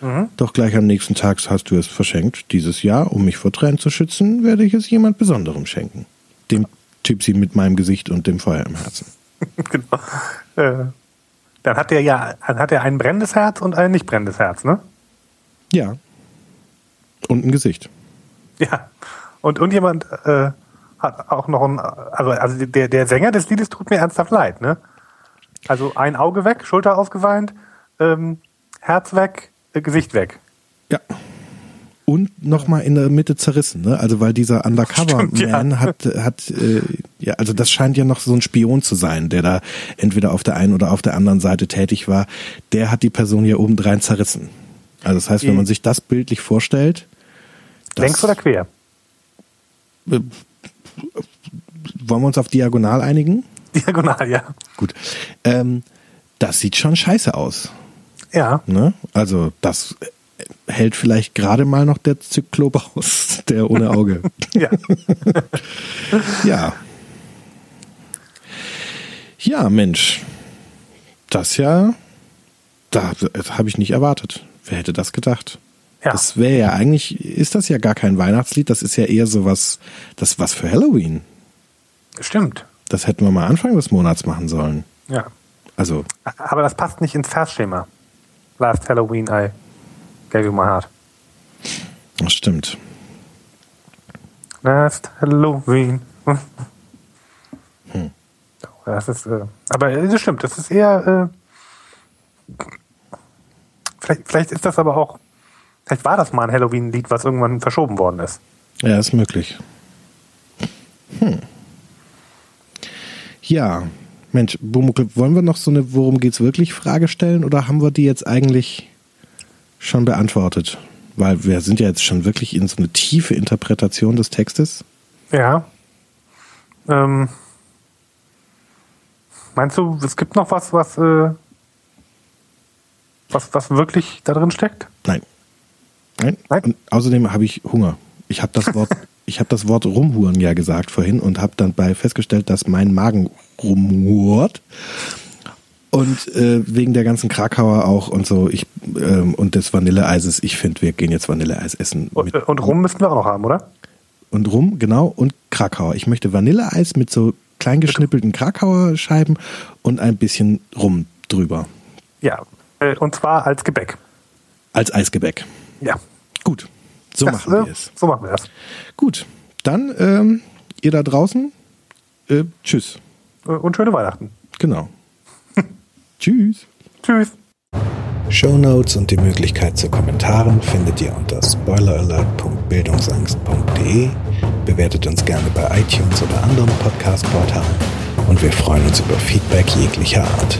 [SPEAKER 1] Mhm. Doch gleich am nächsten Tag hast du es verschenkt. Dieses Jahr, um mich vor Tränen zu schützen, werde ich es jemand Besonderem schenken. Dem Typsi mit meinem Gesicht und dem Feuer im Herzen. genau.
[SPEAKER 2] Äh, dann hat er ja, dann hat er ein brennendes Herz und ein nicht brennendes Herz, ne?
[SPEAKER 1] Ja. Und ein Gesicht.
[SPEAKER 2] Ja. Und, und jemand äh, hat auch noch ein, also, also der, der Sänger des Liedes tut mir ernsthaft leid, ne? Also ein Auge weg, Schulter aufgeweint, ähm, Herz weg, äh, Gesicht weg.
[SPEAKER 1] Ja. Und nochmal in der Mitte zerrissen, ne? Also weil dieser Undercover-Man ja. hat, hat äh, ja, also das scheint ja noch so ein Spion zu sein, der da entweder auf der einen oder auf der anderen Seite tätig war. Der hat die Person ja obendrein zerrissen. Also das heißt, wenn man sich das bildlich vorstellt.
[SPEAKER 2] Längs oder quer?
[SPEAKER 1] Äh, wollen wir uns auf diagonal einigen?
[SPEAKER 2] Diagonal, ja.
[SPEAKER 1] Gut. Ähm, das sieht schon scheiße aus.
[SPEAKER 2] Ja.
[SPEAKER 1] Ne? Also das hält vielleicht gerade mal noch der Zyklop aus, der ohne Auge.
[SPEAKER 2] ja.
[SPEAKER 1] ja. Ja, Mensch. Das ja, da habe ich nicht erwartet. Wer hätte das gedacht? Ja. Das wäre ja eigentlich, ist das ja gar kein Weihnachtslied, das ist ja eher so was, das was für Halloween.
[SPEAKER 2] Stimmt.
[SPEAKER 1] Das hätten wir mal Anfang des Monats machen sollen.
[SPEAKER 2] Ja.
[SPEAKER 1] Also.
[SPEAKER 2] Aber das passt nicht ins Versschema. Last Halloween I gave you my heart.
[SPEAKER 1] Das stimmt.
[SPEAKER 2] Last Halloween. Hm. Das ist, äh, aber das stimmt, das ist eher, äh, vielleicht, vielleicht ist das aber auch, vielleicht war das mal ein Halloween-Lied, was irgendwann verschoben worden ist.
[SPEAKER 1] Ja, ist möglich. Hm. Ja, Mensch, Bumukel, wollen wir noch so eine Worum geht's wirklich Frage stellen oder haben wir die jetzt eigentlich schon beantwortet? Weil wir sind ja jetzt schon wirklich in so eine tiefe Interpretation des Textes.
[SPEAKER 2] Ja. Ähm, meinst du, es gibt noch was, was, äh, was, was wirklich da drin steckt?
[SPEAKER 1] Nein. Nein. Nein? Und außerdem habe ich Hunger. Ich habe das Wort ich habe das Wort rumhuren ja gesagt vorhin und habe dann bei festgestellt, dass mein Magen rumhurt. Und äh, wegen der ganzen Krakauer auch und so, ich ähm, und des Vanilleeises, ich finde, wir gehen jetzt Vanilleeis essen.
[SPEAKER 2] Und, und Rum müssten wir auch noch haben, oder?
[SPEAKER 1] Und Rum, genau, und Krakauer. Ich möchte Vanilleeis mit so klein geschnippelten Krakauer Scheiben und ein bisschen Rum drüber.
[SPEAKER 2] Ja, äh, und zwar als Gebäck.
[SPEAKER 1] Als Eisgebäck.
[SPEAKER 2] Ja.
[SPEAKER 1] Gut. So das, machen wir es.
[SPEAKER 2] So machen wir es.
[SPEAKER 1] Gut, dann ähm, ihr da draußen, äh, tschüss.
[SPEAKER 2] Äh, und schöne Weihnachten.
[SPEAKER 1] Genau. tschüss.
[SPEAKER 2] Tschüss.
[SPEAKER 1] Show Notes und die Möglichkeit zu Kommentaren findet ihr unter spoileralert.bildungsangst.de. Bewertet uns gerne bei iTunes oder anderen Podcast-Portalen und wir freuen uns über Feedback jeglicher Art.